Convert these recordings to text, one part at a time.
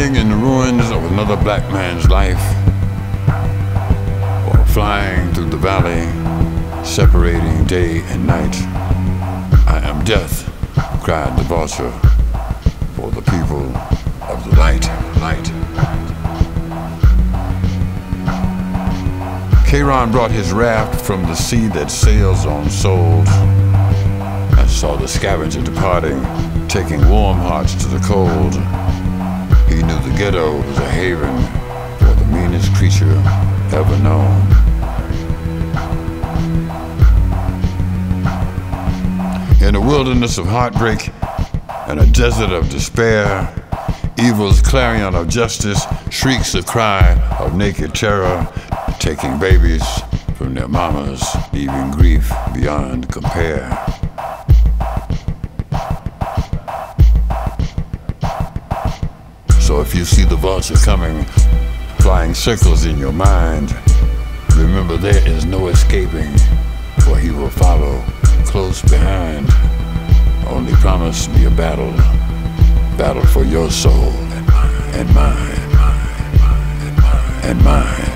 standing in the ruins of another black man's life, or flying through the valley, separating day and night. I am death, cried the vulture, for the people of the light, light. Charon brought his raft from the sea that sails on souls. I saw the scavenger departing, taking warm hearts to the cold. He knew the ghetto was a haven for the meanest creature ever known. In a wilderness of heartbreak and a desert of despair, evil's clarion of justice shrieks a cry of naked terror, taking babies from their mamas, leaving grief beyond compare. If you see the vulture coming, flying circles in your mind, remember there is no escaping, for he will follow close behind. Only promise me a battle, battle for your soul and mine, and mine.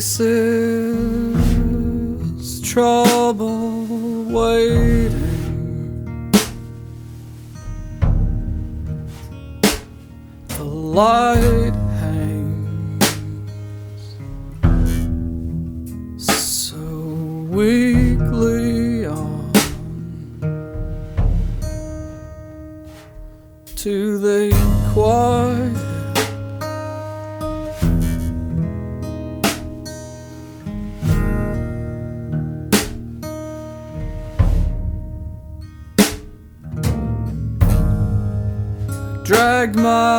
Places drag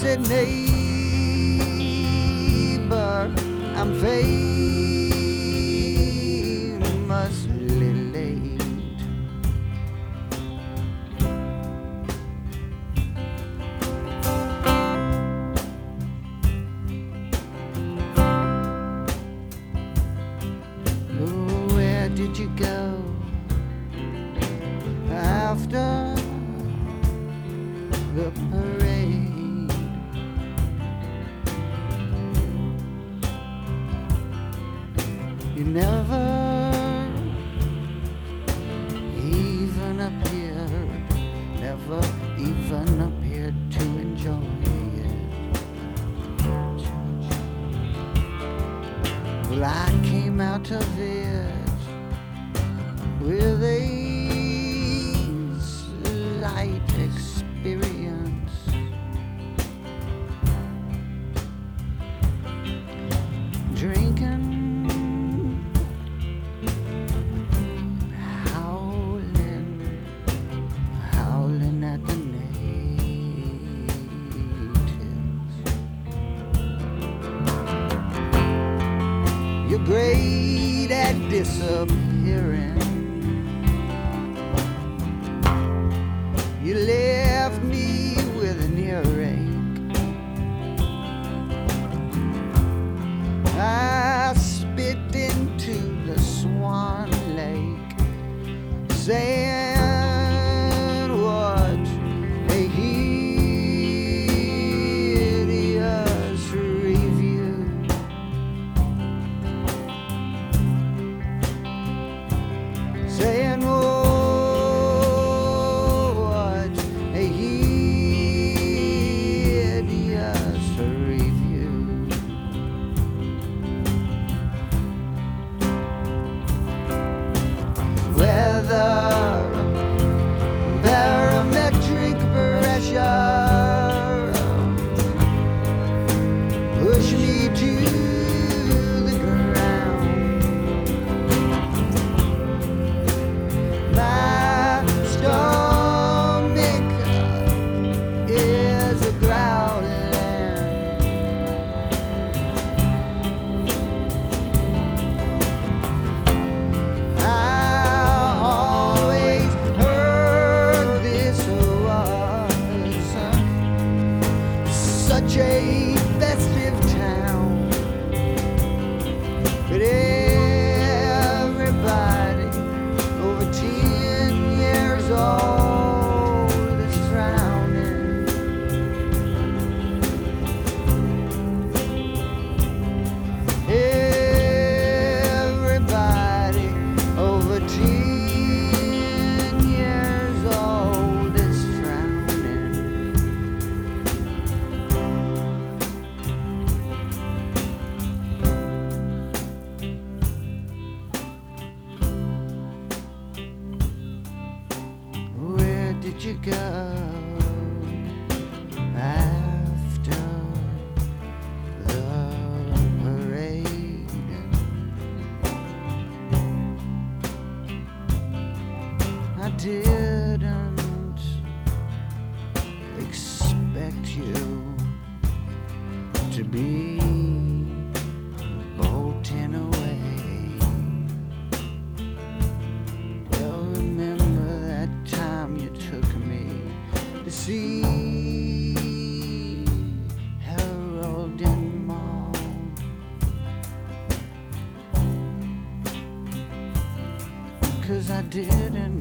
said, neighbor, I'm famously didn't expect you to be bolting away. Well, remember that time you took me to see Harold and Maude. Cause I didn't